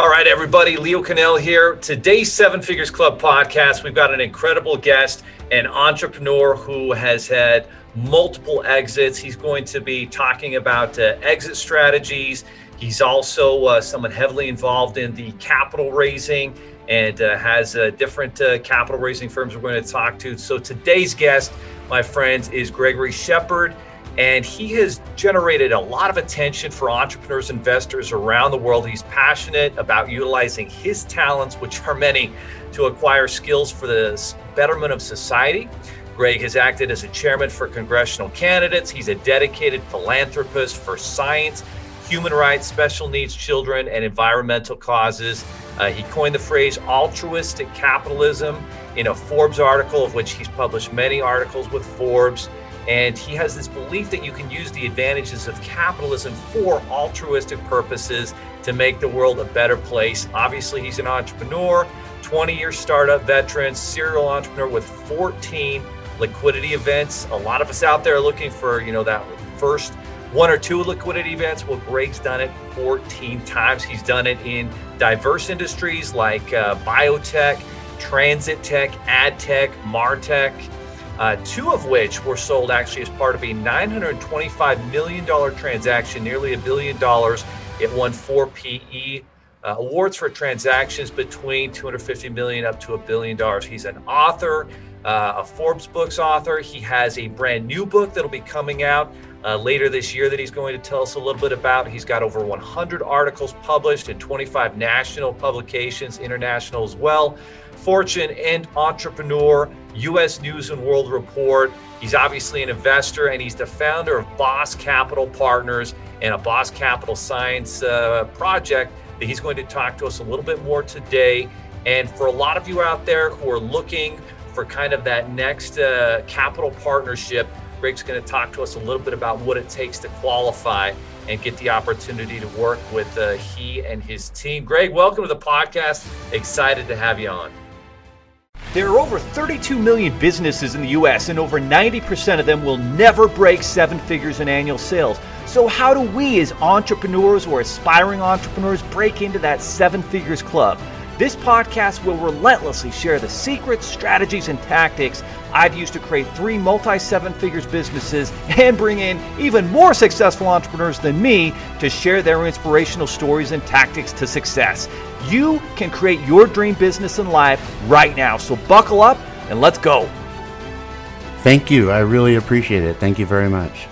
All right, everybody, Leo Cannell here. Today's Seven Figures Club podcast, we've got an incredible guest, an entrepreneur who has had multiple exits. He's going to be talking about uh, exit strategies. He's also uh, someone heavily involved in the capital raising and uh, has uh, different uh, capital raising firms we're going to talk to. So today's guest, my friends, is Gregory Shepard and he has generated a lot of attention for entrepreneurs, investors around the world. He's passionate about utilizing his talents, which are many, to acquire skills for the betterment of society. Greg has acted as a chairman for congressional candidates. He's a dedicated philanthropist for science, human rights, special needs children, and environmental causes. Uh, he coined the phrase altruistic capitalism in a Forbes article, of which he's published many articles with Forbes. And he has this belief that you can use the advantages of capitalism for altruistic purposes to make the world a better place. Obviously, he's an entrepreneur, 20 year startup veteran, serial entrepreneur with 14 liquidity events. A lot of us out there are looking for, you know, that first one or two liquidity events. Well, Greg's done it 14 times. He's done it in diverse industries like uh, biotech, transit tech, ad tech, martech uh, two of which were sold actually as part of a $925 million transaction, nearly a billion dollars. It won four PE uh, awards for transactions between 250 million up to a billion dollars. He's an author, uh, a Forbes books author. He has a brand new book that'll be coming out uh, later this year that he's going to tell us a little bit about. He's got over 100 articles published in 25 national publications, international as well. Fortune and entrepreneur, U.S. News and World Report. He's obviously an investor and he's the founder of Boss Capital Partners and a Boss Capital Science uh, project that he's going to talk to us a little bit more today. And for a lot of you out there who are looking for kind of that next uh, capital partnership, Greg's going to talk to us a little bit about what it takes to qualify and get the opportunity to work with uh, he and his team. Greg, welcome to the podcast. Excited to have you on. There are over 32 million businesses in the US, and over 90% of them will never break seven figures in annual sales. So, how do we, as entrepreneurs or aspiring entrepreneurs, break into that seven figures club? This podcast will relentlessly share the secrets, strategies, and tactics I've used to create three multi seven figures businesses and bring in even more successful entrepreneurs than me to share their inspirational stories and tactics to success. You can create your dream business and life right now. So buckle up and let's go. Thank you. I really appreciate it. Thank you very much.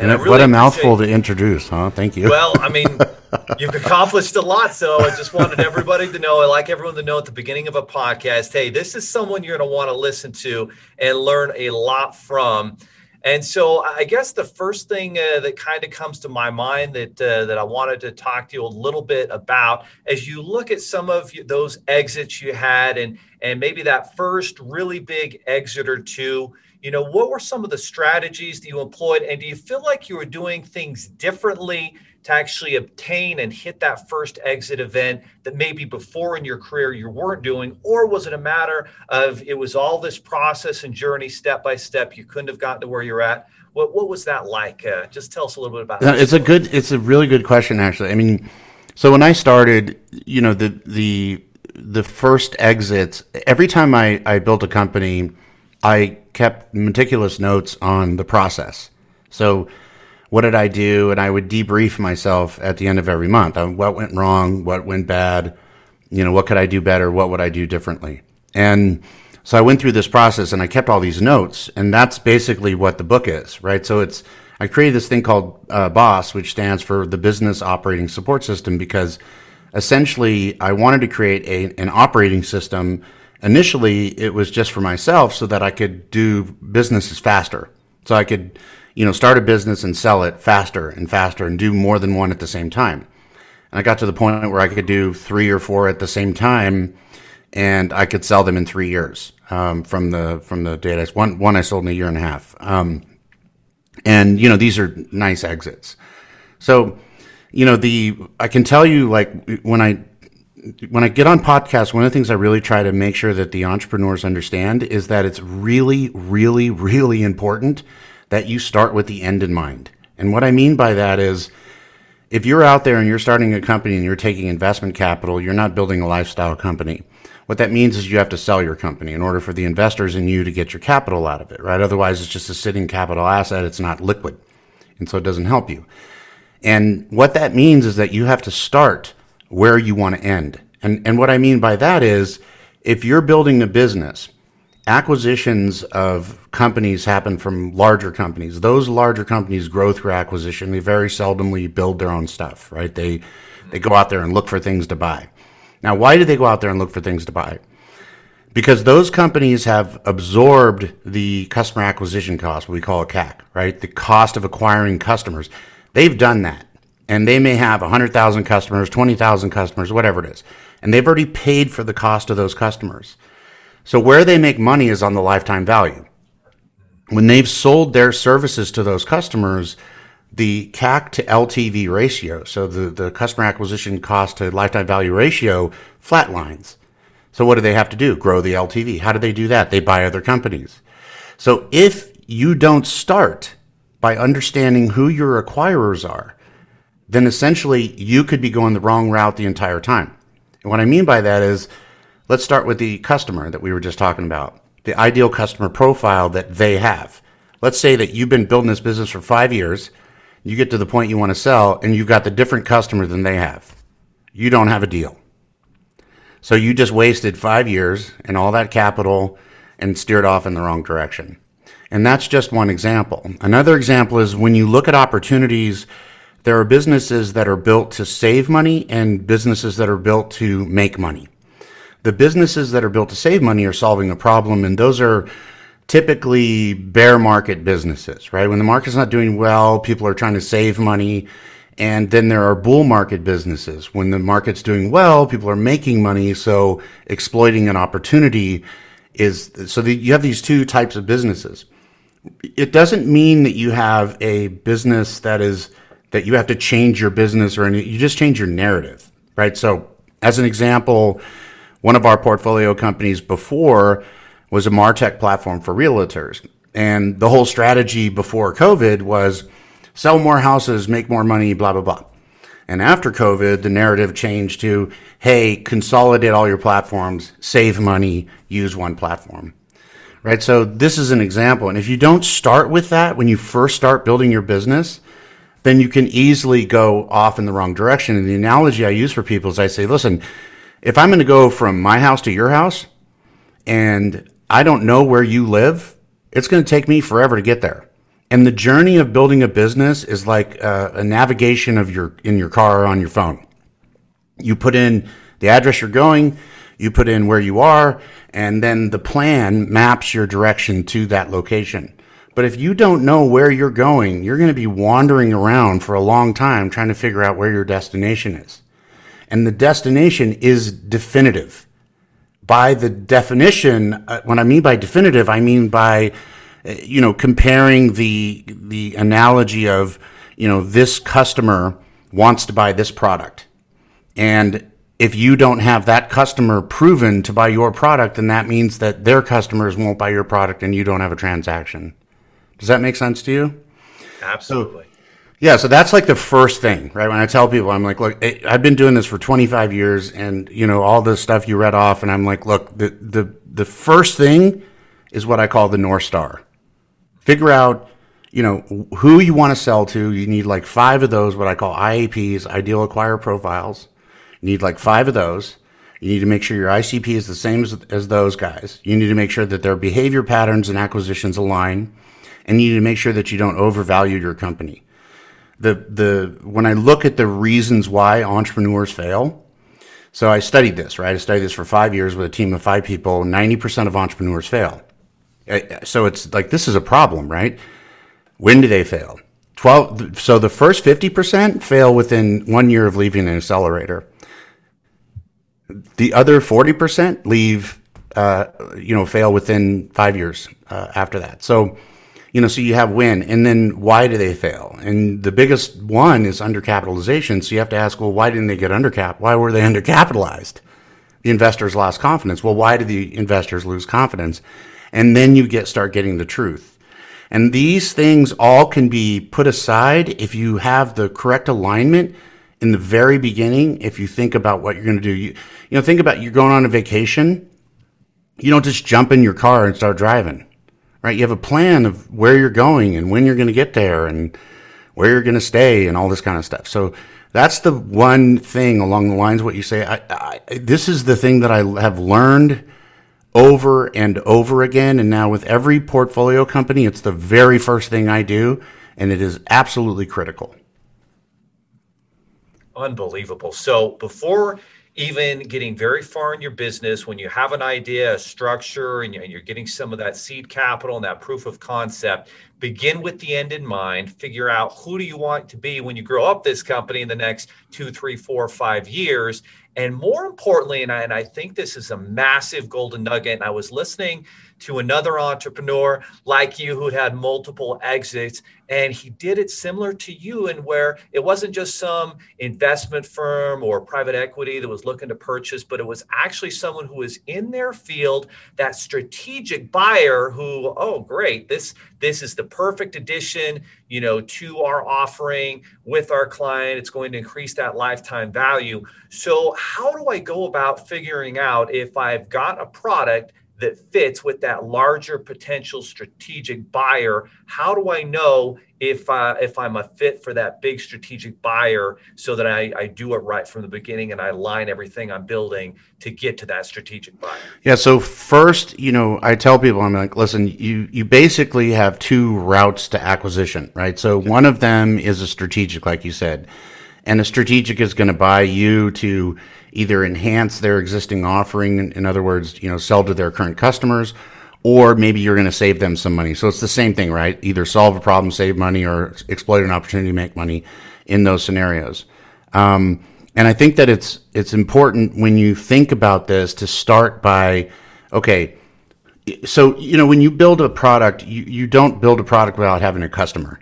And, and really what a mouthful to introduce, huh? Thank you. Well, I mean, you've accomplished a lot. So I just wanted everybody to know, I like everyone to know at the beginning of a podcast, hey, this is someone you're going to want to listen to and learn a lot from. And so I guess the first thing uh, that kind of comes to my mind that uh, that I wanted to talk to you a little bit about as you look at some of those exits you had and and maybe that first really big exit or two you know what were some of the strategies that you employed? And do you feel like you were doing things differently to actually obtain and hit that first exit event that maybe before in your career you weren't doing or was it a matter of it was all this process and journey step by step you couldn't have gotten to where you're at? What, what was that like? Uh, just tell us a little bit about it it's a good it's a really good question actually. I mean so when i started you know the the the first exits, every time i i built a company I kept meticulous notes on the process. So, what did I do? And I would debrief myself at the end of every month on what went wrong, what went bad, you know, what could I do better, what would I do differently. And so I went through this process and I kept all these notes, and that's basically what the book is, right? So it's I created this thing called uh, BOSS, which stands for the Business Operating Support System, because essentially I wanted to create a, an operating system initially it was just for myself so that I could do businesses faster. So I could, you know, start a business and sell it faster and faster and do more than one at the same time. And I got to the point where I could do three or four at the same time and I could sell them in three years um, from the from the data. One one I sold in a year and a half. Um, and you know these are nice exits. So you know the I can tell you like when I when I get on podcasts, one of the things I really try to make sure that the entrepreneurs understand is that it's really, really, really important that you start with the end in mind. And what I mean by that is if you're out there and you're starting a company and you're taking investment capital, you're not building a lifestyle company. What that means is you have to sell your company in order for the investors in you to get your capital out of it, right? Otherwise, it's just a sitting capital asset. It's not liquid. And so it doesn't help you. And what that means is that you have to start where you want to end. And, and what I mean by that is if you're building a business, acquisitions of companies happen from larger companies. Those larger companies grow through acquisition. They very seldomly build their own stuff, right? They, they go out there and look for things to buy. Now, why do they go out there and look for things to buy? Because those companies have absorbed the customer acquisition cost, what we call a CAC, right? The cost of acquiring customers. They've done that. And they may have 100,000 customers, 20,000 customers, whatever it is. And they've already paid for the cost of those customers. So where they make money is on the lifetime value. When they've sold their services to those customers, the CAC to LTV ratio, so the, the customer acquisition cost to lifetime value ratio, flatlines. So what do they have to do? Grow the LTV. How do they do that? They buy other companies. So if you don't start by understanding who your acquirers are, then essentially you could be going the wrong route the entire time. And what I mean by that is, let's start with the customer that we were just talking about, the ideal customer profile that they have. Let's say that you've been building this business for five years, you get to the point you want to sell, and you've got the different customer than they have. You don't have a deal. So you just wasted five years and all that capital and steered off in the wrong direction. And that's just one example. Another example is when you look at opportunities, there are businesses that are built to save money and businesses that are built to make money. The businesses that are built to save money are solving a problem, and those are typically bear market businesses, right? When the market's not doing well, people are trying to save money. And then there are bull market businesses. When the market's doing well, people are making money. So exploiting an opportunity is so the, you have these two types of businesses it doesn't mean that you have a business that is that you have to change your business or any, you just change your narrative, right? So, as an example, one of our portfolio companies before was a Martech platform for realtors. And the whole strategy before COVID was sell more houses, make more money, blah, blah, blah. And after COVID, the narrative changed to, hey, consolidate all your platforms, save money, use one platform right? So this is an example. And if you don't start with that when you first start building your business, then you can easily go off in the wrong direction. And the analogy I use for people is I say, listen, if I'm going to go from my house to your house and I don't know where you live, it's going to take me forever to get there. And the journey of building a business is like a, a navigation of your in your car or on your phone. You put in the address you're going, you put in where you are, and then the plan maps your direction to that location. But if you don't know where you're going, you're going to be wandering around for a long time trying to figure out where your destination is. And the destination is definitive. By the definition, uh, what I mean by definitive, I mean by, uh, you know, comparing the, the analogy of, you know, this customer wants to buy this product. And if you don't have that customer proven to buy your product, then that means that their customers won't buy your product and you don't have a transaction. Does that make sense to you? Absolutely. So, yeah, so that's like the first thing, right? When I tell people, I'm like, look, I've been doing this for 25 years, and you know all the stuff you read off, and I'm like, look, the the the first thing is what I call the North Star. Figure out, you know, who you want to sell to. You need like five of those, what I call IAPs, ideal acquire profiles. You need like five of those. You need to make sure your ICP is the same as, as those guys. You need to make sure that their behavior patterns and acquisitions align. And you need to make sure that you don't overvalue your company. The, the, when I look at the reasons why entrepreneurs fail, so I studied this, right? I studied this for five years with a team of five people. 90% of entrepreneurs fail. So it's like, this is a problem, right? When do they fail? 12, so the first 50% fail within one year of leaving an accelerator. The other 40% leave, uh, you know, fail within five years uh, after that. So, you know, so you have win. And then why do they fail? And the biggest one is undercapitalization. So you have to ask, well, why didn't they get undercap? Why were they undercapitalized? The investors lost confidence. Well, why did the investors lose confidence? And then you get start getting the truth. And these things all can be put aside if you have the correct alignment in the very beginning. If you think about what you're going to do, you, you know, think about you're going on a vacation. You don't just jump in your car and start driving, right? You have a plan of where you're going and when you're going to get there and where you're going to stay and all this kind of stuff. So that's the one thing along the lines of what you say. I, I, this is the thing that I have learned over and over again. And now with every portfolio company, it's the very first thing I do, and it is absolutely critical. Unbelievable. So before even getting very far in your business, when you have an idea, a structure, and you're getting some of that seed capital and that proof of concept, begin with the end in mind. Figure out who do you want to be when you grow up this company in the next two, three, four, five years, and more importantly, and I, and I think this is a massive golden nugget, and I was listening to another entrepreneur like you who had multiple exits, and he did it similar to you, and where it wasn't just some investment firm or private equity that was looking to purchase, but it was actually someone who was in their field, that strategic buyer who, oh, great, this this is the perfect addition, you know, to our offering with our client. It's going to increase that lifetime value. So, how do I go about figuring out if I've got a product that fits with that larger potential strategic buyer? How do I know if uh, if I'm a fit for that big strategic buyer so that I, I do it right from the beginning and I line everything I'm building to get to that strategic buyer? Yeah. So first, you know, I tell people I'm like, listen, you you basically have two routes to acquisition, right? So one of them is a strategic, like you said, and a strategic is going to buy you to either enhance their existing offering, in other words, you know, sell to their current customers, or maybe you're going to save them some money. So it's the same thing, right? Either solve a problem, save money, or exploit an opportunity make money in those scenarios. Um, and I think that it's it's important when you think about this to start by, okay, so you know when you build a product, you, you don't build a product without having a customer,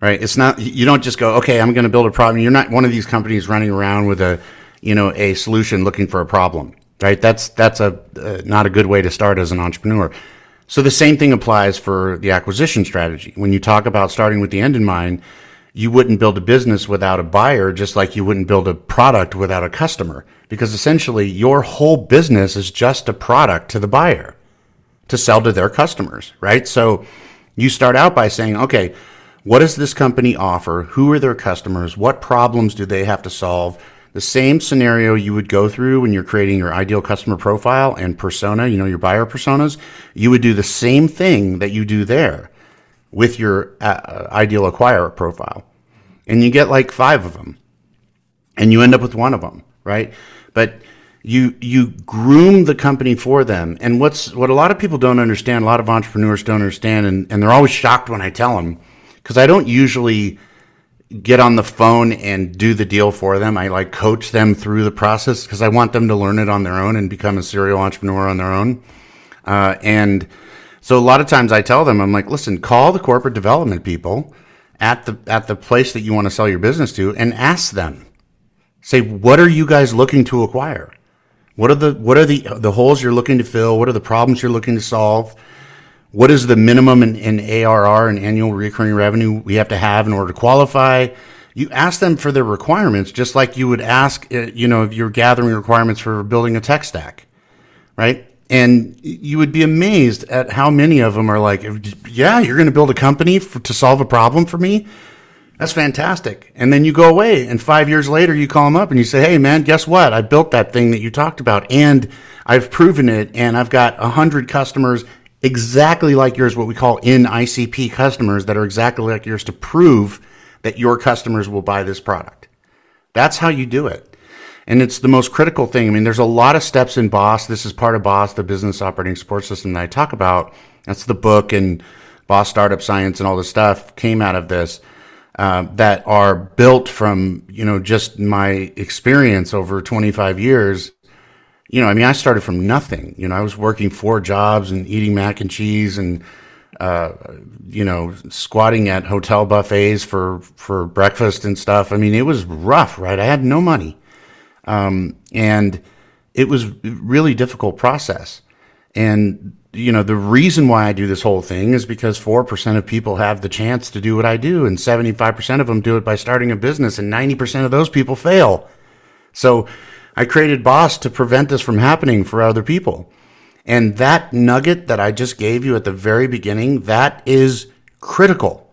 right? It's not you don't just go, okay, I'm going to build a problem. You're not one of these companies running around with a you know, a solution looking for a problem, right? That's, that's a, uh, not a good way to start as an entrepreneur. So the same thing applies for the acquisition strategy. When you talk about starting with the end in mind, you wouldn't build a business without a buyer, just like you wouldn't build a product without a customer, because essentially your whole business is just a product to the buyer to sell to their customers, right? So you start out by saying, okay, what does this company offer? Who are their customers? What problems do they have to solve? The same scenario you would go through when you're creating your ideal customer profile and persona, you know, your buyer personas, you would do the same thing that you do there with your uh, ideal acquirer profile. And you get like five of them and you end up with one of them, right? But you you groom the company for them. And what's what a lot of people don't understand, a lot of entrepreneurs don't understand, and, and they're always shocked when I tell them, because I don't usually get on the phone and do the deal for them. I like coach them through the process because I want them to learn it on their own and become a serial entrepreneur on their own. Uh, and so a lot of times I tell them, I'm like, listen, call the corporate development people at the at the place that you want to sell your business to and ask them. Say, what are you guys looking to acquire? What are the what are the the holes you're looking to fill? What are the problems you're looking to solve? What is the minimum in, in ARR and annual recurring revenue we have to have in order to qualify? You ask them for their requirements, just like you would ask, uh, you know, if you're gathering requirements for building a tech stack, right? And you would be amazed at how many of them are like, yeah, you're going to build a company for, to solve a problem for me. That's fantastic. And then you go away and five years later you call them up and you say, Hey man, guess what? I built that thing that you talked about and I've proven it and I've got a hundred customers exactly like yours, what we call in ICP customers that are exactly like yours to prove that your customers will buy this product. That's how you do it. And it's the most critical thing. I mean, there's a lot of steps in BOSS. This is part of BOSS, the business operating support system that I talk about. That's the book and BOSS startup science and all this stuff came out of this. Uh, that are built from you know just my experience over 25 years you know, I mean, I started from nothing. You know, I was working four jobs and eating mac and cheese and, uh, you know, squatting at hotel buffets for, for breakfast and stuff. I mean, it was rough, right? I had no money. Um, and it was really difficult process. And you know, the reason why I do this whole thing is because 4% of people have the chance to do what I do, and 75% of them do it by starting a business, and 90% of those people fail. So I created Boss to prevent this from happening for other people. And that nugget that I just gave you at the very beginning, that is critical.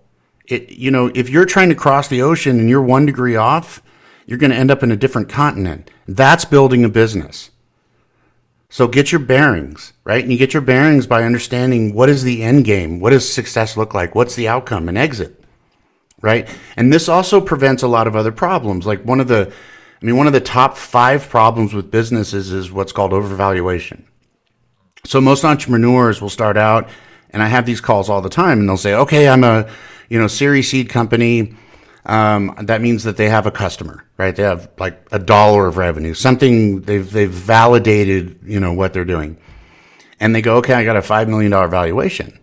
It, you know, if you're trying to cross the ocean and you're one degree off, you're going to end up in a different continent. That's building a business. So get your bearings, right? And you get your bearings by understanding what is the end game? What does success look like? What's the outcome and exit? Right? And this also prevents a lot of other problems. Like one of the I mean one of the top 5 problems with businesses is what's called overvaluation. So most entrepreneurs will start out and I have these calls all the time and they'll say, "Okay, I'm a, you know, Series seed company um, that means that they have a customer, right? They have like a dollar of revenue, something they've they've validated, you know, what they're doing, and they go, okay, I got a five million dollar valuation,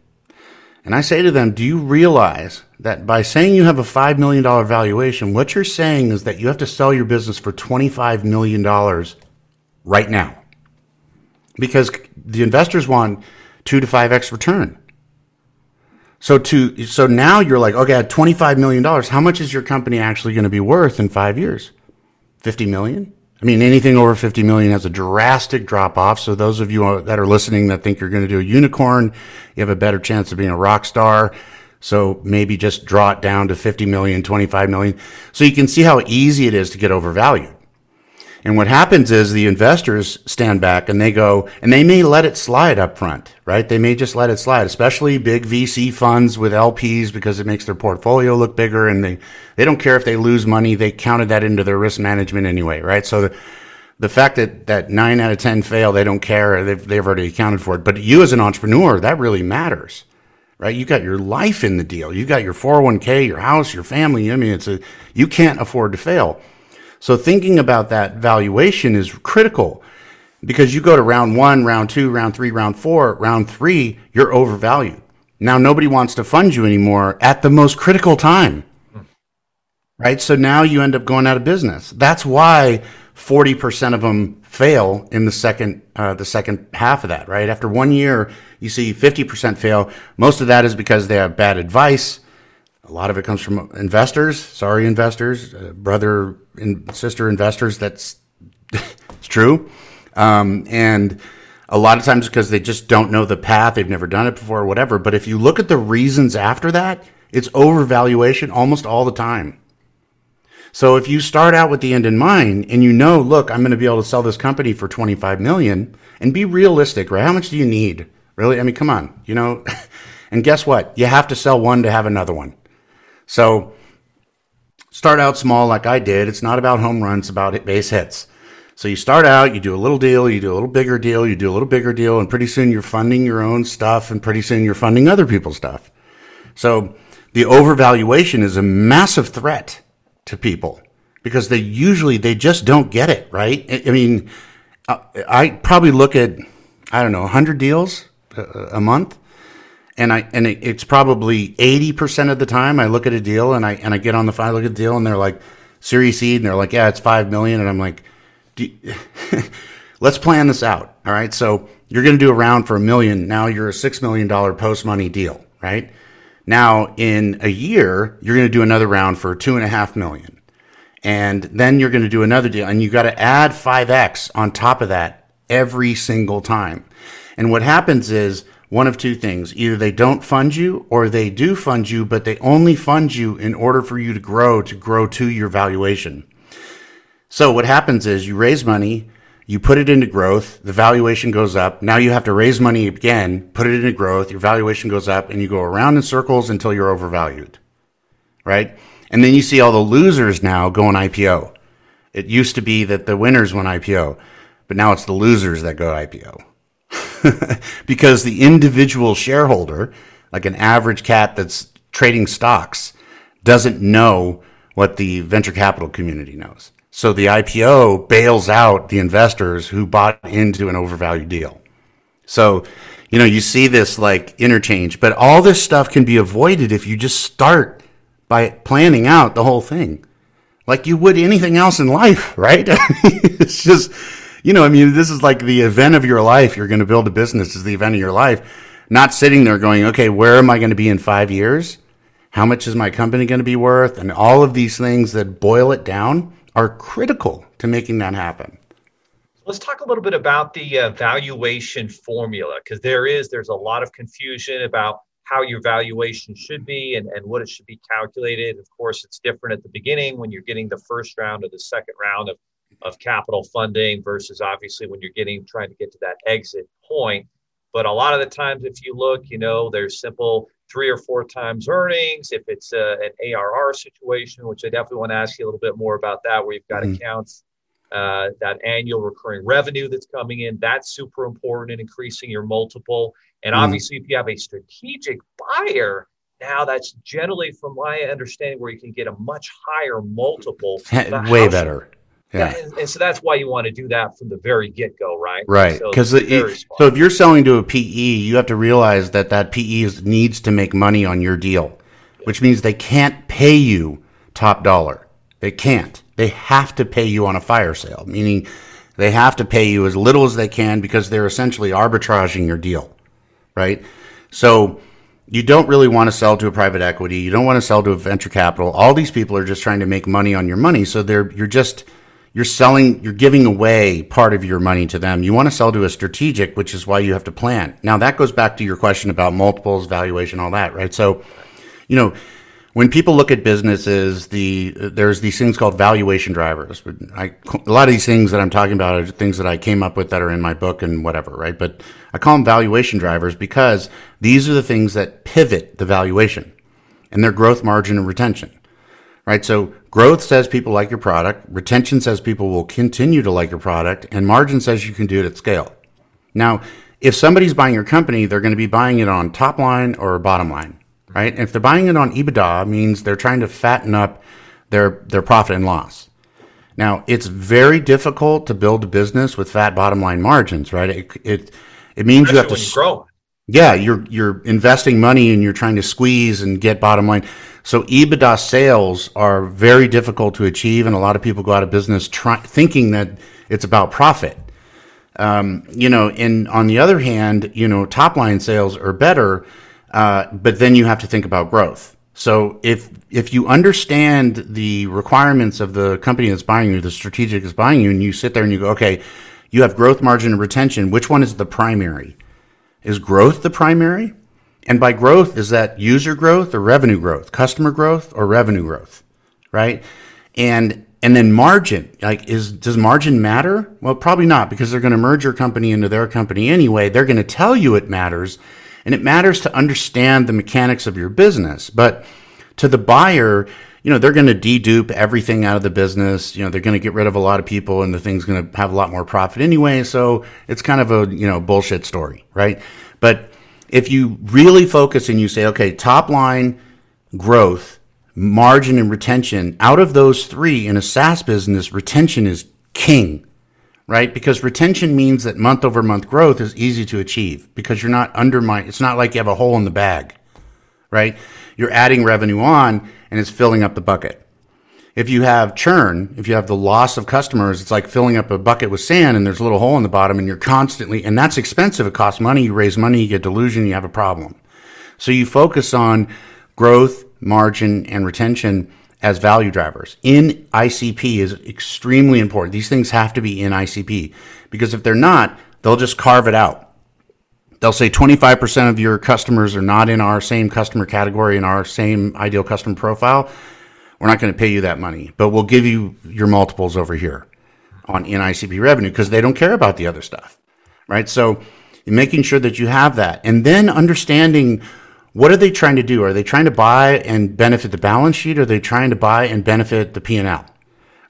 and I say to them, do you realize that by saying you have a five million dollar valuation, what you're saying is that you have to sell your business for twenty five million dollars right now, because the investors want two to five x return. So to so now you're like, okay, at twenty five million dollars, how much is your company actually going to be worth in five years? Fifty million. I mean, anything over fifty million has a drastic drop off. So those of you that are listening that think you're going to do a unicorn, you have a better chance of being a rock star. So maybe just draw it down to 50 million, 25 million. So you can see how easy it is to get overvalued. And what happens is the investors stand back and they go, and they may let it slide up front, right? They may just let it slide, especially big VC funds with LPs because it makes their portfolio look bigger and they, they don't care if they lose money. They counted that into their risk management anyway, right? So the, the fact that, that nine out of 10 fail, they don't care. They've, they've already accounted for it. But you as an entrepreneur, that really matters, right? You got your life in the deal. You got your 401k, your house, your family. I mean, it's a, you can't afford to fail. So thinking about that valuation is critical because you go to round one, round two, round three, round four, round three, you're overvalued. Now nobody wants to fund you anymore at the most critical time. Right? So now you end up going out of business. That's why 40% of them fail in the second uh, the second half of that, right? After one year, you see 50% fail. Most of that is because they have bad advice a lot of it comes from investors. Sorry, investors, uh, brother and sister investors. That's it's true. Um, and a lot of times because they just don't know the path, they've never done it before, or whatever. But if you look at the reasons after that, it's overvaluation almost all the time. So if you start out with the end in mind and you know, look, I'm going to be able to sell this company for 25 million and be realistic, right? How much do you need? Really? I mean, come on, you know, and guess what? You have to sell one to have another one. So start out small like I did. It's not about home runs, it's about base hits. So you start out, you do a little deal, you do a little bigger deal, you do a little bigger deal, and pretty soon you're funding your own stuff, and pretty soon you're funding other people's stuff. So the overvaluation is a massive threat to people because they usually they just don't get it right. I mean, uh, I probably look at I don't know 100 deals uh, a month and I and it, it's probably eighty percent of the time I look at a deal and I and I get on the phone, I look at the deal and they're like Series seed and they're like, yeah, it's five million, and I'm like, let's plan this out. All right, so you're going to do a round for a million. Now you're a six million dollar post money deal, right? Now in a year you're going to do another round for two and a half million, and then you're going to do another deal, and you got to add five x on top of that every single time. And what happens is one of two things. Either they don't fund you or they do fund you, but they only fund you in order for you to grow, to grow to your valuation. So what happens is you raise money, you put it into growth, the valuation goes up. Now you have to raise money again, put it into growth, your valuation goes up, and you go around in circles until you're overvalued. Right? And then you see all the losers now going IPO. It used to be that the winners went IPO, but now it's the losers that go IPO. because the individual shareholder, like an average cat that's trading stocks, doesn't know what the venture capital community knows. So the IPO bails out the investors who bought into an overvalued deal. So, you know, you see this like interchange, but all this stuff can be avoided if you just start by planning out the whole thing like you would anything else in life, right? it's just you know, I mean, this is like the event of your life. You're going to build a business is the event of your life. Not sitting there going, okay, where am I going to be in five years? How much is my company going to be worth? And all of these things that boil it down are critical to making that happen. Let's talk a little bit about the uh, valuation formula because there is there's a lot of confusion about how your valuation should be and, and what it should be calculated. Of course, it's different at the beginning when you're getting the first round or the second round of, of capital funding versus obviously when you're getting trying to get to that exit point. But a lot of the times, if you look, you know, there's simple three or four times earnings. If it's a, an ARR situation, which I definitely want to ask you a little bit more about that, where you've got mm-hmm. accounts, uh, that annual recurring revenue that's coming in, that's super important in increasing your multiple. And mm-hmm. obviously, if you have a strategic buyer, now that's generally, from my understanding, where you can get a much higher multiple. Way better. Yeah. And, and, so that's why you want to do that from the very get go, right? Right. Because so, so if you're selling to a PE, you have to realize that that PE is, needs to make money on your deal, which means they can't pay you top dollar. They can't. They have to pay you on a fire sale, meaning they have to pay you as little as they can because they're essentially arbitraging your deal, right? So you don't really want to sell to a private equity. You don't want to sell to a venture capital. All these people are just trying to make money on your money. So they're, you're just, you're selling, you're giving away part of your money to them. You want to sell to a strategic, which is why you have to plan. Now that goes back to your question about multiples, valuation, all that, right? So, you know, when people look at businesses, the there's these things called valuation drivers. I, a lot of these things that I'm talking about are things that I came up with that are in my book and whatever, right? But I call them valuation drivers because these are the things that pivot the valuation and their growth margin and retention right? So growth says people like your product, retention says people will continue to like your product, and margin says you can do it at scale. Now, if somebody's buying your company, they're going to be buying it on top line or bottom line, right? And if they're buying it on EBITDA, means they're trying to fatten up their their profit and loss. Now, it's very difficult to build a business with fat bottom line margins, right? It it, it means Especially you have to grow. Yeah, you're you're investing money and you're trying to squeeze and get bottom line. So EBITDA sales are very difficult to achieve, and a lot of people go out of business try, thinking that it's about profit. Um, you know, and on the other hand, you know, top line sales are better, uh, but then you have to think about growth. So if if you understand the requirements of the company that's buying you, the strategic is buying you, and you sit there and you go, okay, you have growth margin and retention. Which one is the primary? Is growth the primary? And by growth, is that user growth or revenue growth, customer growth or revenue growth, right? And and then margin, like is does margin matter? Well, probably not because they're going to merge your company into their company anyway. They're going to tell you it matters, and it matters to understand the mechanics of your business. But to the buyer, you know, they're going to dedupe everything out of the business. You know, they're going to get rid of a lot of people and the thing's going to have a lot more profit anyway. So it's kind of a, you know, bullshit story, right? But if you really focus and you say, okay, top line growth, margin and retention, out of those three in a SaaS business, retention is king, right? Because retention means that month over month growth is easy to achieve because you're not undermining, it's not like you have a hole in the bag, right? You're adding revenue on and it's filling up the bucket. If you have churn, if you have the loss of customers, it's like filling up a bucket with sand and there's a little hole in the bottom and you're constantly, and that's expensive. It costs money. You raise money, you get dilution, you have a problem. So you focus on growth, margin, and retention as value drivers in ICP is extremely important. These things have to be in ICP because if they're not, they'll just carve it out. They'll say 25% of your customers are not in our same customer category in our same ideal customer profile we're not going to pay you that money, but we'll give you your multiples over here on NICP revenue because they don't care about the other stuff, right? So making sure that you have that and then understanding what are they trying to do? Are they trying to buy and benefit the balance sheet? Or are they trying to buy and benefit the P&L?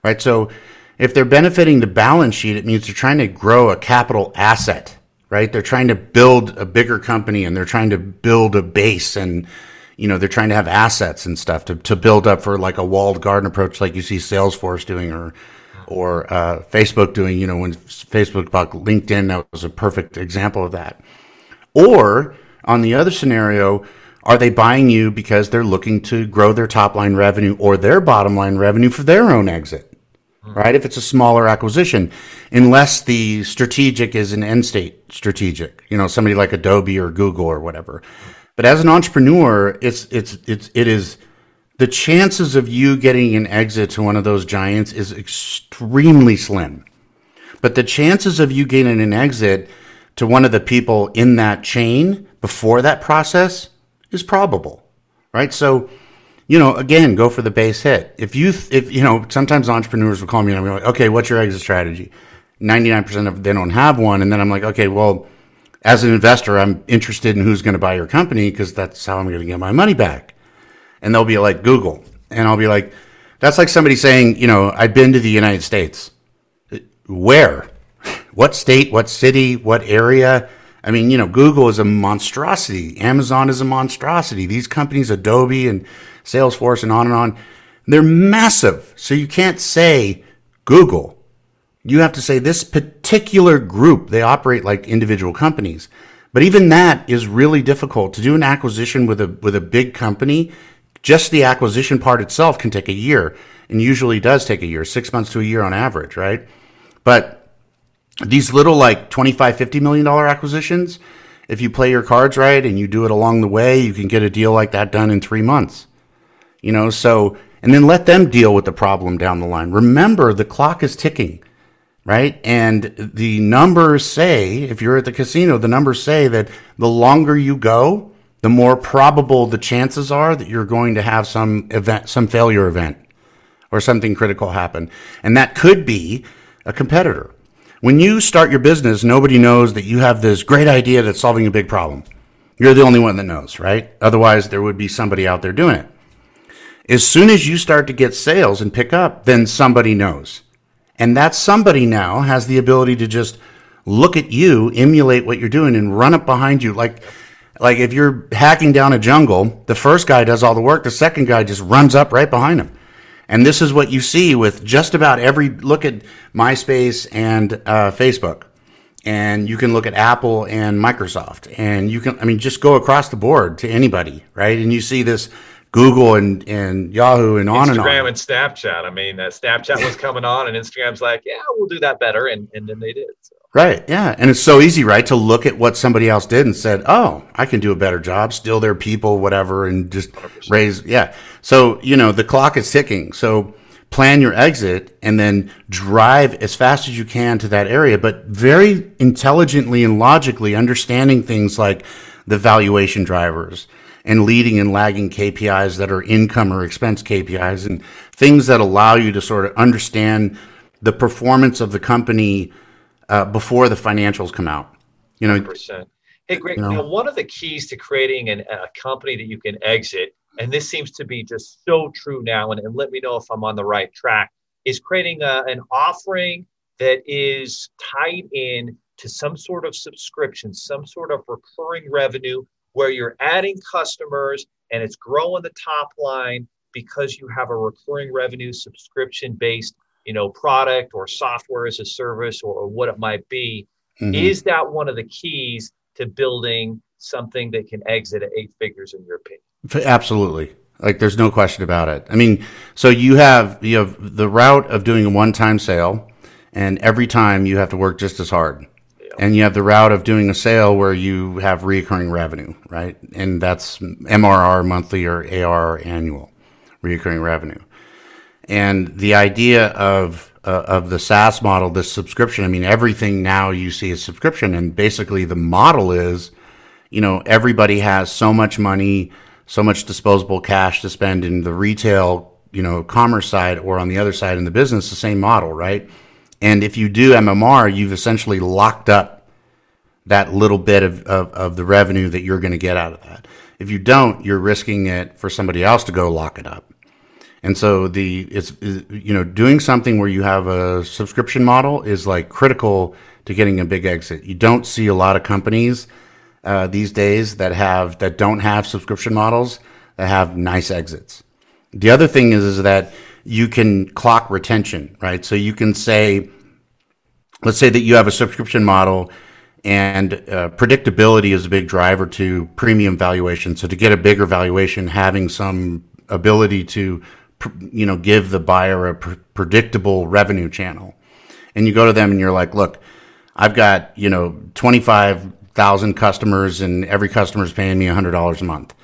Right? So if they're benefiting the balance sheet, it means they're trying to grow a capital asset, right? They're trying to build a bigger company and they're trying to build a base and you know, they're trying to have assets and stuff to, to build up for like a walled garden approach, like you see Salesforce doing or, or uh, Facebook doing, you know, when Facebook bought LinkedIn, that was a perfect example of that. Or on the other scenario, are they buying you because they're looking to grow their top line revenue or their bottom line revenue for their own exit? Mm-hmm. right? If it's a smaller acquisition, unless the strategic is an end state strategic, you know, somebody like Adobe or Google or whatever. But as an entrepreneur, it's it's it's it is the chances of you getting an exit to one of those giants is extremely slim. But the chances of you getting an exit to one of the people in that chain before that process is probable, right? So you know, again, go for the base hit. If you, if you know, sometimes entrepreneurs will call me and I'm like, okay, what's your exit strategy? 99% of they don't have one. And then I'm like, okay, well, as an investor, I'm interested in who's going to buy your company because that's how I'm going to get my money back. And they'll be like Google. And I'll be like, that's like somebody saying, you know, I've been to the United States. Where? What state? What city? What area? I mean, you know, Google is a monstrosity. Amazon is a monstrosity. These companies, Adobe and Salesforce and on and on, they're massive. So you can't say Google. You have to say this particular group. They operate like individual companies. But even that is really difficult to do an acquisition with a, with a big company. Just the acquisition part itself can take a year and usually does take a year, six months to a year on average, right? But these little like 25 50 million dollar acquisitions if you play your cards right and you do it along the way you can get a deal like that done in three months you know so and then let them deal with the problem down the line remember the clock is ticking right and the numbers say if you're at the casino the numbers say that the longer you go the more probable the chances are that you're going to have some event some failure event or something critical happen and that could be a competitor when you start your business, nobody knows that you have this great idea that's solving a big problem. You're the only one that knows, right? Otherwise, there would be somebody out there doing it. As soon as you start to get sales and pick up, then somebody knows. And that somebody now has the ability to just look at you, emulate what you're doing, and run up behind you. Like, like if you're hacking down a jungle, the first guy does all the work, the second guy just runs up right behind him. And this is what you see with just about every look at MySpace and uh, Facebook. And you can look at Apple and Microsoft. And you can, I mean, just go across the board to anybody, right? And you see this Google and, and Yahoo and on Instagram and on. Instagram and Snapchat. I mean, uh, Snapchat was coming on, and Instagram's like, yeah, we'll do that better. And, and then they did. So. Right. Yeah. And it's so easy, right, to look at what somebody else did and said, oh, I can do a better job, steal their people, whatever, and just 100%. raise. Yeah. So, you know, the clock is ticking. So plan your exit and then drive as fast as you can to that area, but very intelligently and logically understanding things like the valuation drivers and leading and lagging KPIs that are income or expense KPIs and things that allow you to sort of understand the performance of the company uh, before the financials come out. You know, 100%. Hey, Greg, you know, now one of the keys to creating an, a company that you can exit, and this seems to be just so true now, and, and let me know if I'm on the right track, is creating a, an offering that is tied in to some sort of subscription, some sort of recurring revenue where you're adding customers and it's growing the top line because you have a recurring revenue subscription based you know product or software as a service or, or what it might be mm-hmm. is that one of the keys to building something that can exit at eight figures in your opinion? Absolutely. Like there's no question about it. I mean so you have you have the route of doing a one-time sale and every time you have to work just as hard and you have the route of doing a sale where you have recurring revenue right and that's mrr monthly or ar annual recurring revenue and the idea of uh, of the SaaS model, this subscription. I mean, everything now you see is subscription, and basically the model is, you know, everybody has so much money, so much disposable cash to spend in the retail, you know, commerce side, or on the other side in the business, the same model, right? And if you do MRR, you've essentially locked up that little bit of, of, of the revenue that you're going to get out of that. If you don't, you're risking it for somebody else to go lock it up. And so the it's you know doing something where you have a subscription model is like critical to getting a big exit. You don't see a lot of companies uh, these days that have that don't have subscription models that have nice exits. The other thing is is that you can clock retention, right? So you can say, let's say that you have a subscription model and uh, predictability is a big driver to premium valuation. So to get a bigger valuation, having some ability to you know give the buyer a pr- predictable revenue channel and you go to them and you're like look i've got you know 25000 customers and every customer is paying me $100 a month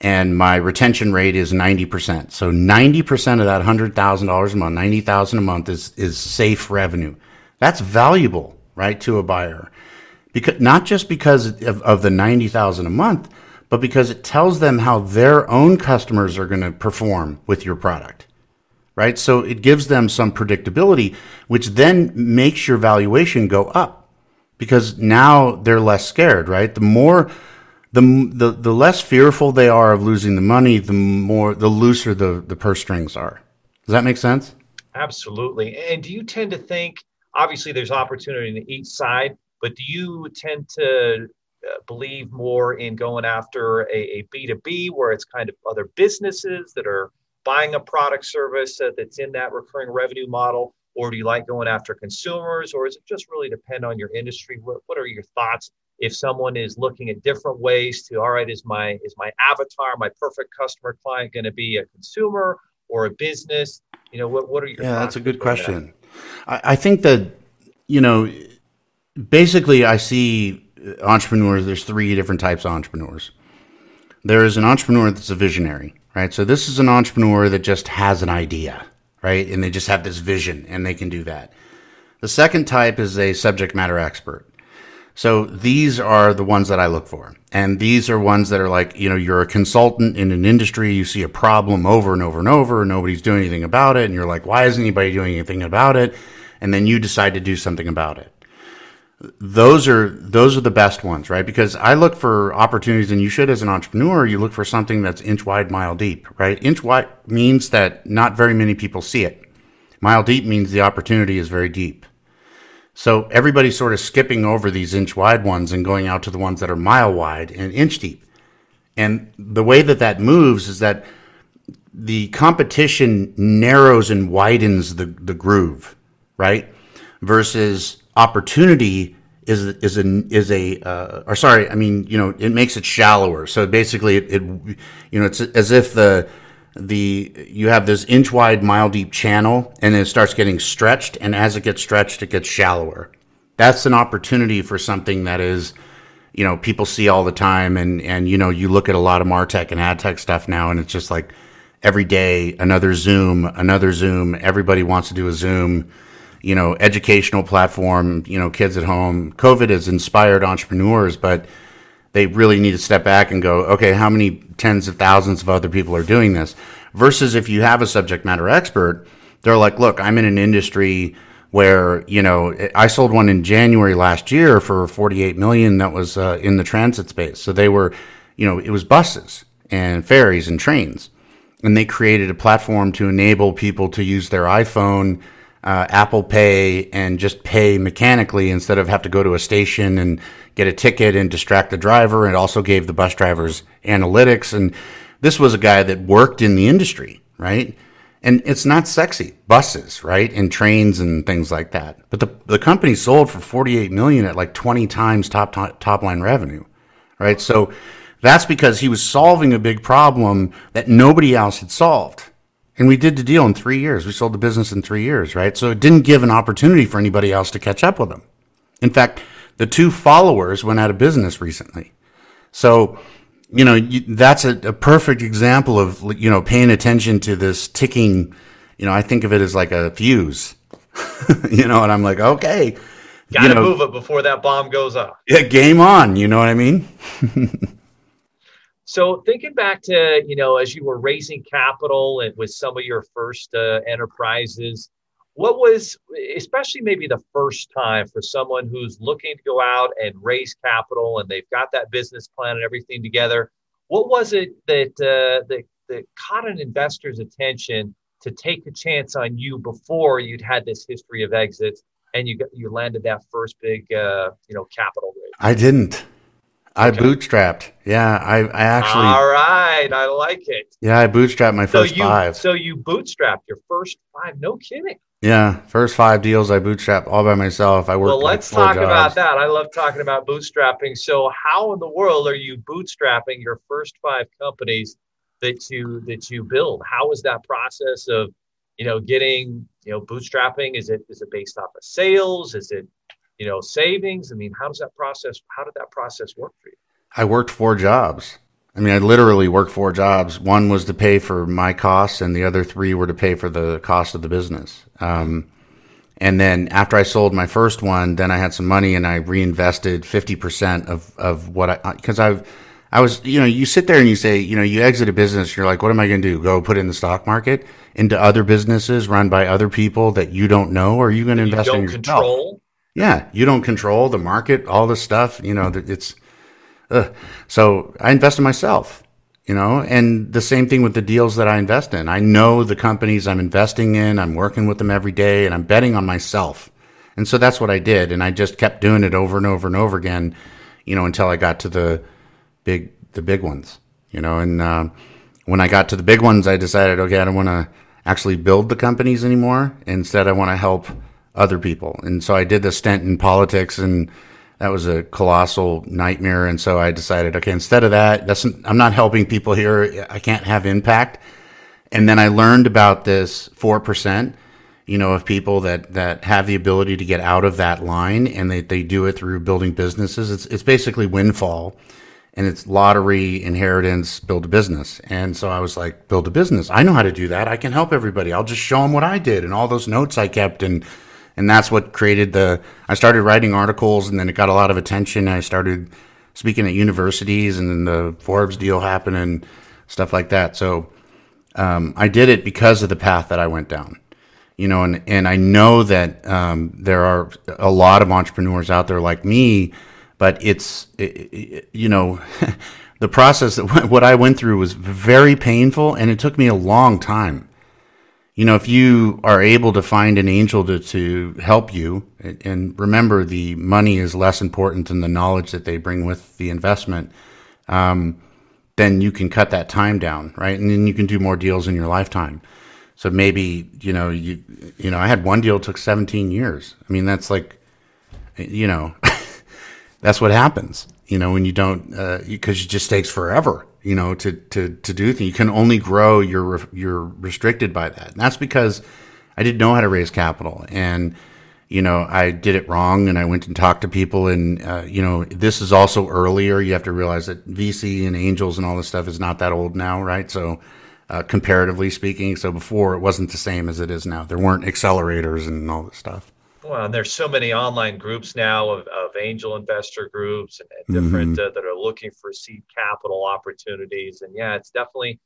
and my retention rate is 90% so 90% of that $100000 a month 90000 a month is is safe revenue that's valuable right to a buyer because not just because of, of the 90000 a month but because it tells them how their own customers are going to perform with your product. Right? So it gives them some predictability, which then makes your valuation go up because now they're less scared, right? The more the, the the less fearful they are of losing the money, the more the looser the the purse strings are. Does that make sense? Absolutely. And do you tend to think obviously there's opportunity on each side, but do you tend to uh, believe more in going after a a B2B where it's kind of other businesses that are buying a product service uh, that's in that recurring revenue model? Or do you like going after consumers? Or is it just really depend on your industry? What, what are your thoughts if someone is looking at different ways to, all right, is my is my avatar, my perfect customer client going to be a consumer or a business? You know, what, what are your Yeah, that's a good question. I, I think that, you know, basically I see uh, entrepreneurs, there's three different types of entrepreneurs. There is an entrepreneur that's a visionary, right? So this is an entrepreneur that just has an idea, right? And they just have this vision and they can do that. The second type is a subject matter expert. So these are the ones that I look for. And these are ones that are like, you know, you're a consultant in an industry, you see a problem over and over and over, and nobody's doing anything about it. And you're like, why isn't anybody doing anything about it? And then you decide to do something about it those are those are the best ones, right? Because I look for opportunities, and you should as an entrepreneur. You look for something that's inch wide, mile deep, right? Inch wide means that not very many people see it. Mile deep means the opportunity is very deep. So everybody's sort of skipping over these inch wide ones and going out to the ones that are mile wide and inch deep. And the way that that moves is that the competition narrows and widens the, the groove, right? Versus opportunity is is a is a uh, or sorry, I mean you know it makes it shallower. So basically, it, it you know it's as if the the you have this inch wide, mile deep channel, and it starts getting stretched, and as it gets stretched, it gets shallower. That's an opportunity for something that is you know people see all the time, and and you know you look at a lot of martech and ad tech stuff now, and it's just like every day another Zoom, another Zoom. Everybody wants to do a Zoom you know, educational platform, you know, kids at home. COVID has inspired entrepreneurs, but they really need to step back and go, okay, how many tens of thousands of other people are doing this? Versus if you have a subject matter expert, they're like, look, I'm in an industry where, you know, I sold one in January last year for 48 million that was uh, in the transit space. So they were, you know, it was buses and ferries and trains. And they created a platform to enable people to use their iPhone uh, Apple Pay and just pay mechanically instead of have to go to a station and get a ticket and distract the driver. It also gave the bus drivers analytics. And this was a guy that worked in the industry, right? And it's not sexy buses, right? And trains and things like that. But the, the company sold for 48 million at like 20 times top, top, top line revenue, right? So that's because he was solving a big problem that nobody else had solved. And we did the deal in three years. We sold the business in three years, right? So it didn't give an opportunity for anybody else to catch up with them. In fact, the two followers went out of business recently. So, you know, that's a, a perfect example of, you know, paying attention to this ticking, you know, I think of it as like a fuse, you know, and I'm like, okay. Got to you know, move it before that bomb goes off. Yeah, game on. You know what I mean? So thinking back to, you know, as you were raising capital and with some of your first uh, enterprises, what was, especially maybe the first time for someone who's looking to go out and raise capital and they've got that business plan and everything together, what was it that, uh, that, that caught an investor's attention to take a chance on you before you'd had this history of exits and you you landed that first big, uh, you know, capital raise? I didn't. I bootstrapped. Yeah, I, I actually. All right, I like it. Yeah, I bootstrapped my first so you, five. So you bootstrapped your first five? No kidding. Yeah, first five deals I bootstrapped all by myself. I worked. Well, let's like talk jobs. about that. I love talking about bootstrapping. So, how in the world are you bootstrapping your first five companies that you that you build? How is that process of you know getting you know bootstrapping? Is it is it based off of sales? Is it you know savings? I mean, how does that process? How did that process work for you? I worked four jobs. I mean, I literally worked four jobs. One was to pay for my costs, and the other three were to pay for the cost of the business. Um, and then after I sold my first one, then I had some money and I reinvested 50% of, of what I, cause I've, I was, you know, you sit there and you say, you know, you exit a business, you're like, what am I going to do? Go put in the stock market into other businesses run by other people that you don't know? Or are you going to invest in yourself? Control. Yeah. You don't control the market, all the stuff, you know, it's, uh, so I invest in myself you know and the same thing with the deals that i invest in. I know the companies i'm investing in i'm working with them every day and i'm betting on myself. And so that's what i did and i just kept doing it over and over and over again you know until i got to the big the big ones you know. And uh, when i got to the big ones i decided okay i don't want to actually build the companies anymore. Instead i want to help other people and so i did the stint in politics and that was a colossal nightmare. And so I decided, okay, instead of that, that's, I'm not helping people here. I can't have impact. And then I learned about this 4%, you know, of people that, that have the ability to get out of that line and they, they do it through building businesses. It's, it's basically windfall and it's lottery, inheritance, build a business. And so I was like, build a business. I know how to do that. I can help everybody. I'll just show them what I did and all those notes I kept and, and that's what created the. I started writing articles, and then it got a lot of attention. I started speaking at universities, and then the Forbes deal happened and stuff like that. So um, I did it because of the path that I went down. You know, and and I know that um, there are a lot of entrepreneurs out there like me, but it's it, it, you know. the process that what I went through was very painful and it took me a long time you know, if you are able to find an angel to, to help you, and remember the money is less important than the knowledge that they bring with the investment, um, then you can cut that time down, right? And then you can do more deals in your lifetime. So maybe, you know, you, you know, I had one deal took 17 years. I mean, that's like, you know, that's what happens, you know, when you don't, uh, because it just takes forever you know, to, to, to do things. You can only grow. You're, you're restricted by that. And that's because I didn't know how to raise capital. And, you know, I did it wrong and I went and talked to people. And, uh, you know, this is also earlier. You have to realize that VC and angels and all this stuff is not that old now, right? So, uh, comparatively speaking. So before it wasn't the same as it is now. There weren't accelerators and all this stuff. Well, and there's so many online groups now of, of angel investor groups and, and different mm-hmm. uh, that are looking for seed capital opportunities. And yeah, it's definitely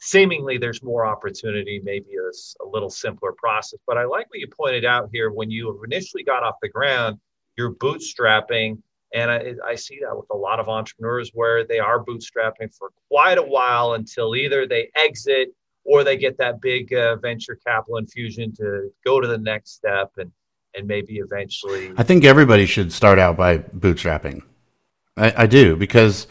seemingly there's more opportunity, maybe a, a little simpler process. But I like what you pointed out here when you initially got off the ground, you're bootstrapping. And I, I see that with a lot of entrepreneurs where they are bootstrapping for quite a while until either they exit or they get that big uh, venture capital infusion to go to the next step. And and maybe eventually. I think everybody should start out by bootstrapping. I, I do because,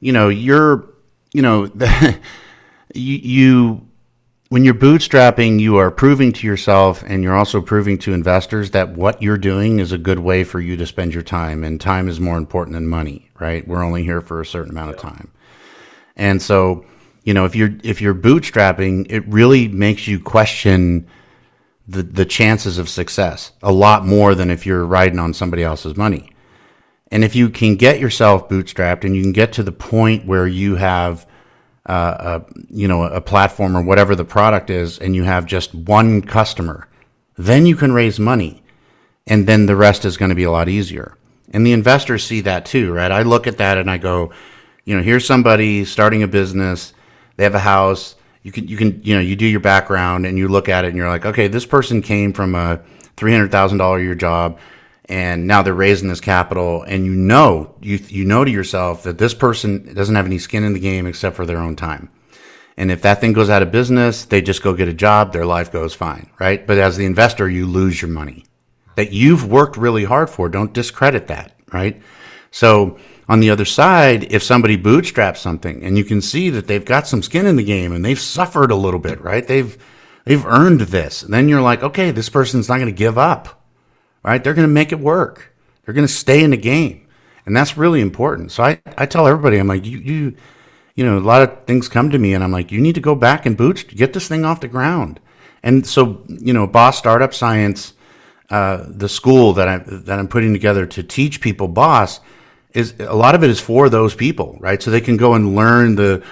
you know, you're, you know, you, you, when you're bootstrapping, you are proving to yourself and you're also proving to investors that what you're doing is a good way for you to spend your time. And time is more important than money, right? We're only here for a certain amount of time. And so, you know, if you're, if you're bootstrapping, it really makes you question, the, the chances of success a lot more than if you're riding on somebody else's money. And if you can get yourself bootstrapped and you can get to the point where you have, uh, a, you know, a platform or whatever the product is, and you have just one customer, then you can raise money, and then the rest is going to be a lot easier. And the investors see that too, right? I look at that and I go, you know, here's somebody starting a business, they have a house, you can you can you know you do your background and you look at it and you're like, okay, this person came from a three hundred thousand dollar a year job, and now they're raising this capital, and you know you you know to yourself that this person doesn't have any skin in the game except for their own time. And if that thing goes out of business, they just go get a job, their life goes fine, right? But as the investor, you lose your money that you've worked really hard for. Don't discredit that, right? So on the other side, if somebody bootstraps something and you can see that they've got some skin in the game and they've suffered a little bit, right? They've, they've earned this. And then you're like, okay, this person's not going to give up, right? They're going to make it work. They're going to stay in the game. And that's really important. So I, I tell everybody, I'm like, you, you, you know, a lot of things come to me and I'm like, you need to go back and boot, get this thing off the ground. And so, you know, Boss Startup Science, uh, the school that I that I'm putting together to teach people Boss is a lot of it is for those people, right? So they can go and learn the,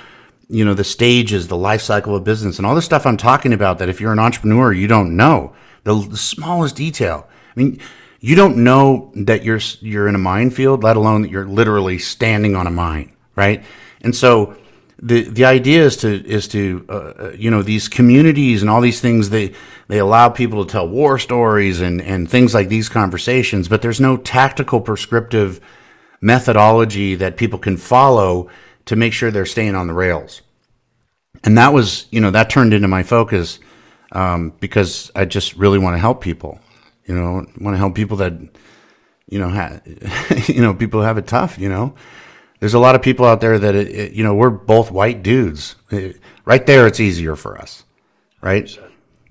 you know, the stages, the life cycle of business, and all the stuff I'm talking about. That if you're an entrepreneur, you don't know the, the smallest detail. I mean, you don't know that you're you're in a minefield, let alone that you're literally standing on a mine, right? And so the the idea is to is to uh, uh, you know these communities and all these things they they allow people to tell war stories and and things like these conversations but there's no tactical prescriptive methodology that people can follow to make sure they're staying on the rails and that was you know that turned into my focus um, because I just really want to help people you know want to help people that you know ha- you know people have it tough you know there's a lot of people out there that it, it, you know we're both white dudes. It, right there, it's easier for us, right?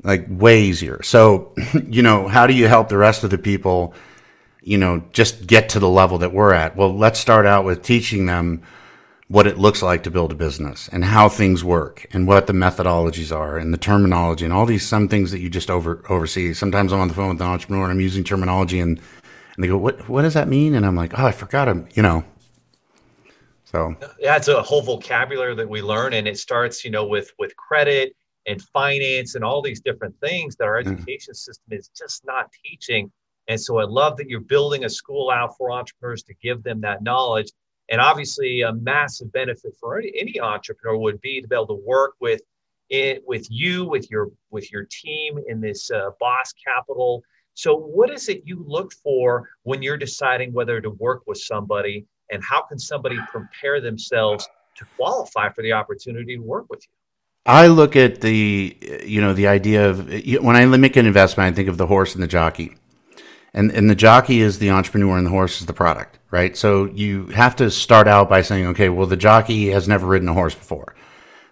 Like way easier. So, you know, how do you help the rest of the people? You know, just get to the level that we're at. Well, let's start out with teaching them what it looks like to build a business and how things work and what the methodologies are and the terminology and all these some things that you just over oversee. Sometimes I'm on the phone with an entrepreneur and I'm using terminology and and they go, "What what does that mean?" And I'm like, "Oh, I forgot them." You know, so yeah, it's a whole vocabulary that we learn, and it starts, you know, with with credit and finance and all these different things that our mm. education system is just not teaching. And so I love that you're building a school out for entrepreneurs to give them that knowledge. And obviously, a massive benefit for any, any entrepreneur would be to be able to work with it with you, with your with your team in this uh, Boss Capital. So, what is it you look for when you're deciding whether to work with somebody? and how can somebody prepare themselves to qualify for the opportunity to work with you? I look at the, you know, the idea of when I make an investment, I think of the horse and the jockey. And, and the jockey is the entrepreneur and the horse is the product, right? So you have to start out by saying, okay, well, the jockey has never ridden a horse before.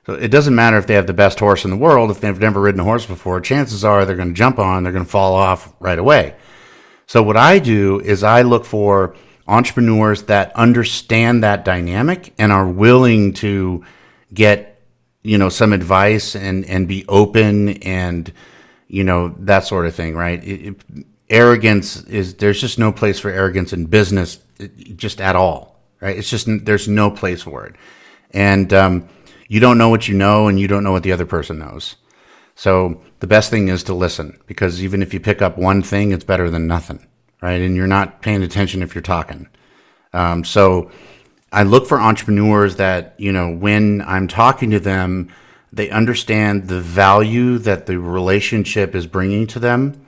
So it doesn't matter if they have the best horse in the world. If they've never ridden a horse before, chances are they're going to jump on, they're going to fall off right away. So what I do is I look for entrepreneurs that understand that dynamic and are willing to get you know some advice and and be open and you know that sort of thing right it, it, arrogance is there's just no place for arrogance in business just at all right it's just there's no place for it and um, you don't know what you know and you don't know what the other person knows so the best thing is to listen because even if you pick up one thing it's better than nothing right? And you're not paying attention if you're talking. Um, so I look for entrepreneurs that, you know, when I'm talking to them, they understand the value that the relationship is bringing to them,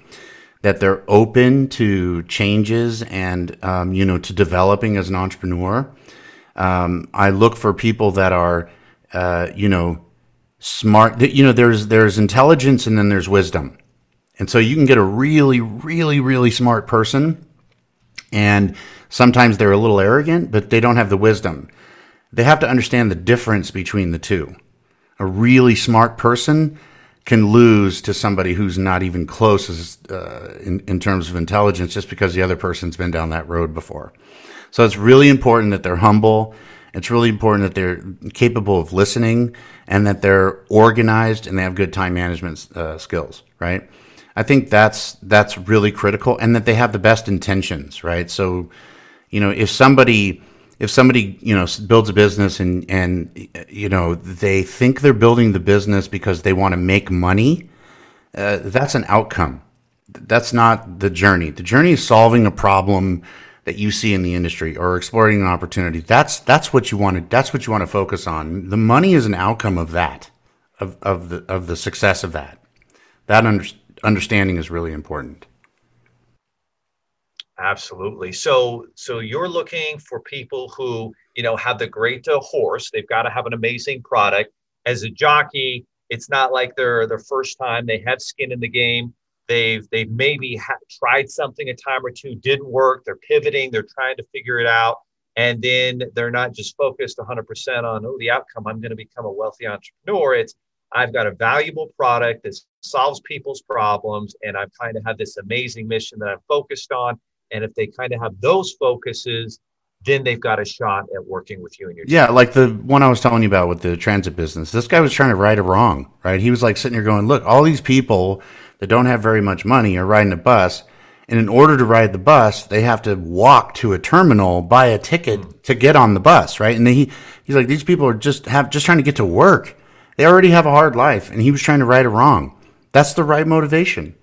that they're open to changes and, um, you know, to developing as an entrepreneur. Um, I look for people that are, uh, you know, smart. You know, there's there's intelligence and then there's wisdom. And so you can get a really, really, really smart person, and sometimes they're a little arrogant, but they don't have the wisdom. They have to understand the difference between the two. A really smart person can lose to somebody who's not even close as, uh, in, in terms of intelligence just because the other person's been down that road before. So it's really important that they're humble. It's really important that they're capable of listening and that they're organized and they have good time management uh, skills, right? I think that's that's really critical, and that they have the best intentions, right? So, you know, if somebody if somebody you know builds a business and and you know they think they're building the business because they want to make money, uh, that's an outcome. That's not the journey. The journey is solving a problem that you see in the industry or exploring an opportunity. That's that's what you want to that's what you want to focus on. The money is an outcome of that, of of the of the success of that. That under, understanding is really important. Absolutely. So, so you're looking for people who you know have the great uh, horse. They've got to have an amazing product. As a jockey, it's not like they're their first time. They have skin in the game. They've they've maybe ha- tried something a time or two, didn't work. They're pivoting. They're trying to figure it out, and then they're not just focused 100% on oh the outcome. I'm going to become a wealthy entrepreneur. It's I've got a valuable product that solves people's problems, and I've kind of had this amazing mission that I'm focused on. And if they kind of have those focuses, then they've got a shot at working with you and your team. Yeah, like the one I was telling you about with the transit business. This guy was trying to right a wrong, right? He was like sitting here going, "Look, all these people that don't have very much money are riding a bus." And in order to ride the bus, they have to walk to a terminal, buy a ticket mm. to get on the bus, right? And he, he's like, these people are just have just trying to get to work. They already have a hard life, and he was trying to right a wrong. That's the right motivation.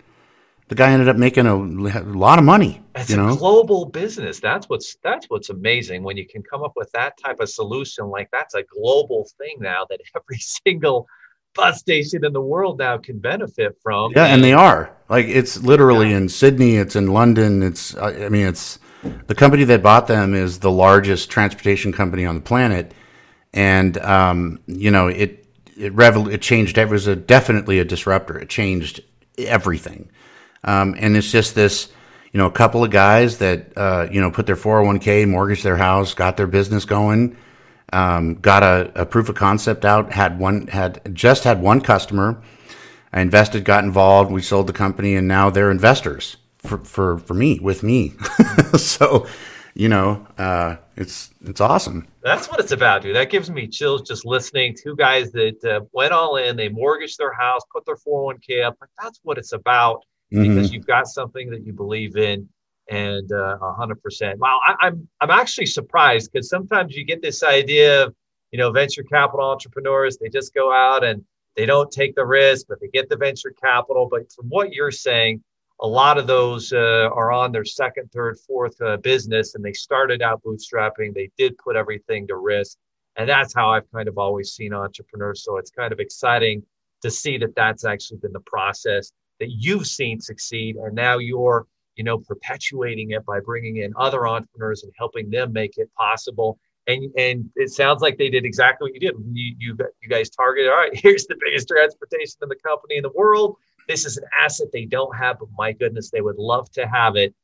The guy ended up making a, a lot of money. It's you know? a global business. That's what's that's what's amazing when you can come up with that type of solution. Like that's a global thing now that every single bus station in the world now can benefit from. Yeah, and they are. Like it's literally yeah. in Sydney, it's in London, it's I mean it's the company that bought them is the largest transportation company on the planet and um, you know it it revol- it changed it was a definitely a disruptor. It changed everything. Um, and it's just this you know, a couple of guys that, uh, you know, put their 401k, mortgaged their house, got their business going, um, got a, a, proof of concept out, had one, had just had one customer. I invested, got involved. We sold the company and now they're investors for, for, for me, with me. so, you know, uh, it's, it's awesome. That's what it's about, dude. That gives me chills just listening. Two guys that uh, went all in, they mortgaged their house, put their 401k up. But that's what it's about mm-hmm. because you've got something that you believe in and uh, a hundred percent. Wow, I, I'm I'm actually surprised because sometimes you get this idea of you know venture capital entrepreneurs they just go out and they don't take the risk, but they get the venture capital. But from what you're saying, a lot of those uh, are on their second, third, fourth uh, business, and they started out bootstrapping. They did put everything to risk, and that's how I've kind of always seen entrepreneurs. So it's kind of exciting to see that that's actually been the process that you've seen succeed and now you're you know perpetuating it by bringing in other entrepreneurs and helping them make it possible. And and it sounds like they did exactly what you did. You you, you guys targeted all right here's the biggest transportation in the company in the world. This is an asset they don't have but my goodness they would love to have it.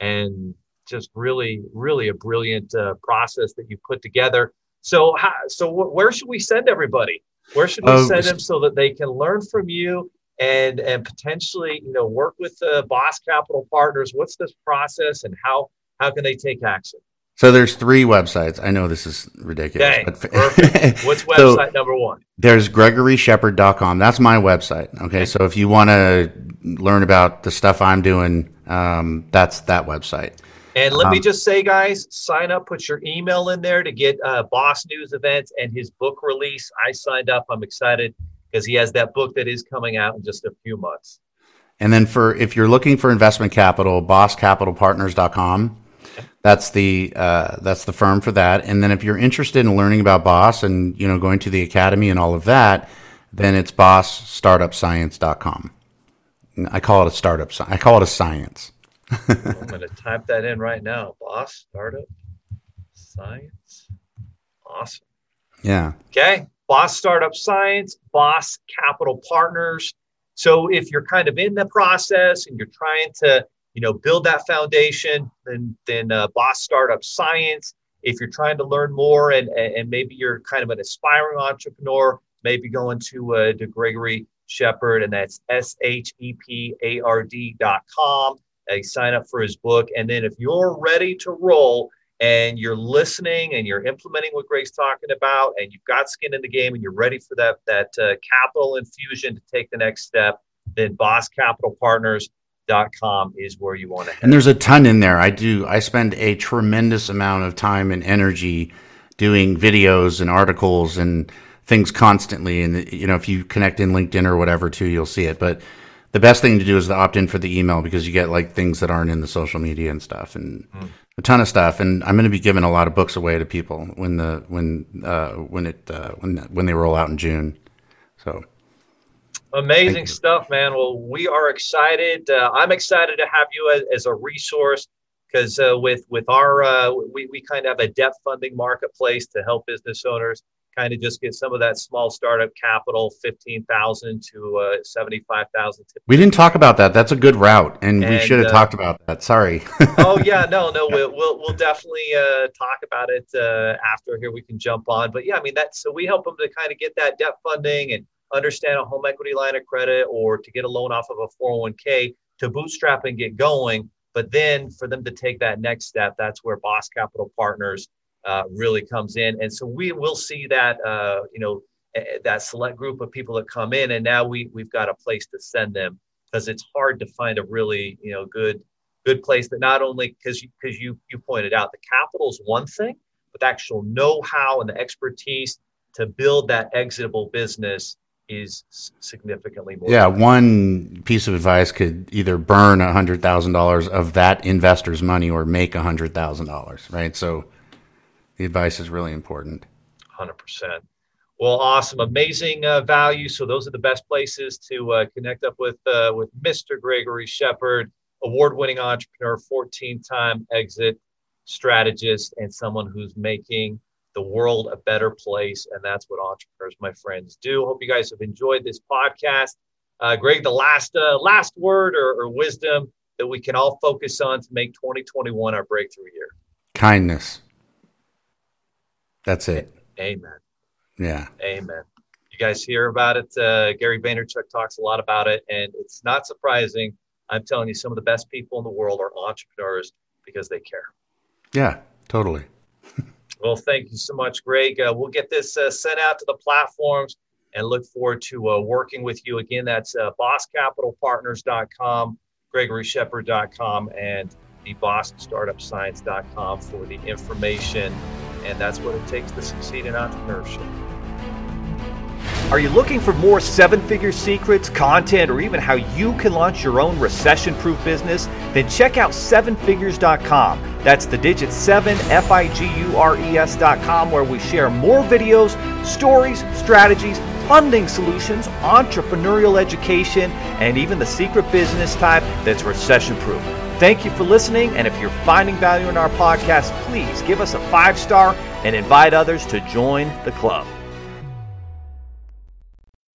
And just really really a brilliant uh, process that you put together. So how, so where should we send everybody? Where should we uh, send them so that they can learn from you and and potentially you know work with the boss capital partners. What's this process and how how can they take action? So there's three websites. I know this is ridiculous okay, but what's website so number one? there's gregoryshepard.com that's my website okay, okay. so if you want to learn about the stuff i'm doing um, that's that website. And let um, me just say, guys, sign up, put your email in there to get uh, Boss News events and his book release. I signed up. I'm excited because he has that book that is coming out in just a few months. And then for if you're looking for investment capital, bosscapitalpartners.com. That's the uh, that's the firm for that. And then if you're interested in learning about Boss and you know going to the academy and all of that, then it's bossstartupscience.com. I call it a startup. I call it a science. I'm going to type that in right now. Boss Startup Science. Awesome. Yeah. Okay. Boss Startup Science, Boss Capital Partners. So if you're kind of in the process and you're trying to, you know, build that foundation, then then uh, Boss Startup Science. If you're trying to learn more and and maybe you're kind of an aspiring entrepreneur, maybe going to uh, to Gregory Shepard, and that's S H E P A R D dot com. Uh, sign up for his book, and then if you're ready to roll, and you're listening and you're implementing what Greg's talking about, and you've got skin in the game, and you're ready for that that uh, capital infusion to take the next step, then bosscapitalpartners.com is where you want to head. And there's a ton in there. I do. I spend a tremendous amount of time and energy doing videos and articles and things constantly. And you know, if you connect in LinkedIn or whatever too, you'll see it. But the best thing to do is to opt in for the email because you get like things that aren't in the social media and stuff. And mm a ton of stuff, and I'm going to be giving a lot of books away to people when the when uh, when it uh, when when they roll out in June. So amazing stuff, man. Well, we are excited. Uh, I'm excited to have you as, as a resource because uh, with with our uh, we we kind of have a debt funding marketplace to help business owners kind of just get some of that small startup capital, 15,000 to uh, 75,000. We didn't talk about that. That's a good route. And, and we should have uh, talked about that. Sorry. oh yeah, no, no, we'll, we'll, we'll definitely uh, talk about it uh, after here. We can jump on, but yeah, I mean, that's, so we help them to kind of get that debt funding and understand a home equity line of credit or to get a loan off of a 401k to bootstrap and get going But then for them to take that next step, that's where Boss Capital Partners uh, really comes in. And so we will see that, uh, you know, that select group of people that come in, and now we we've got a place to send them because it's hard to find a really you know good good place that not only because because you, you you pointed out the capital is one thing, but the actual know-how and the expertise to build that exitable business is significantly more. Yeah, one piece of advice could either burn a hundred thousand dollars of that investor's money or make a hundred thousand dollars, right? So the advice is really important. Hundred percent. Well, awesome, amazing uh, value. So those are the best places to uh, connect up with uh, with Mr. Gregory Shepard, award-winning entrepreneur, 14-time exit strategist, and someone who's making the world a better place. And that's what entrepreneurs, my friends, do. Hope you guys have enjoyed this podcast. Uh, Greg, the last uh, last word or, or wisdom that we can all focus on to make 2021 our breakthrough year. Kindness. That's it. Amen. Yeah. Amen. You guys hear about it. Uh, Gary Vaynerchuk talks a lot about it, and it's not surprising. I'm telling you, some of the best people in the world are entrepreneurs because they care. Yeah, totally. well, thank you so much, Greg. Uh, we'll get this uh, sent out to the platforms and look forward to uh, working with you again. That's uh, bosscapitalpartners.com, gregoryshepard.com, and the bossstartupscience.com for the information. And that's what it takes to succeed in entrepreneurship. Are you looking for more seven figure secrets, content, or even how you can launch your own recession proof business? Then check out sevenfigures.com. That's the digit 7 F I G U R E S.com, where we share more videos, stories, strategies, funding solutions, entrepreneurial education, and even the secret business type that's recession proof. Thank you for listening, and if you're finding value in our podcast, please give us a five star and invite others to join the club.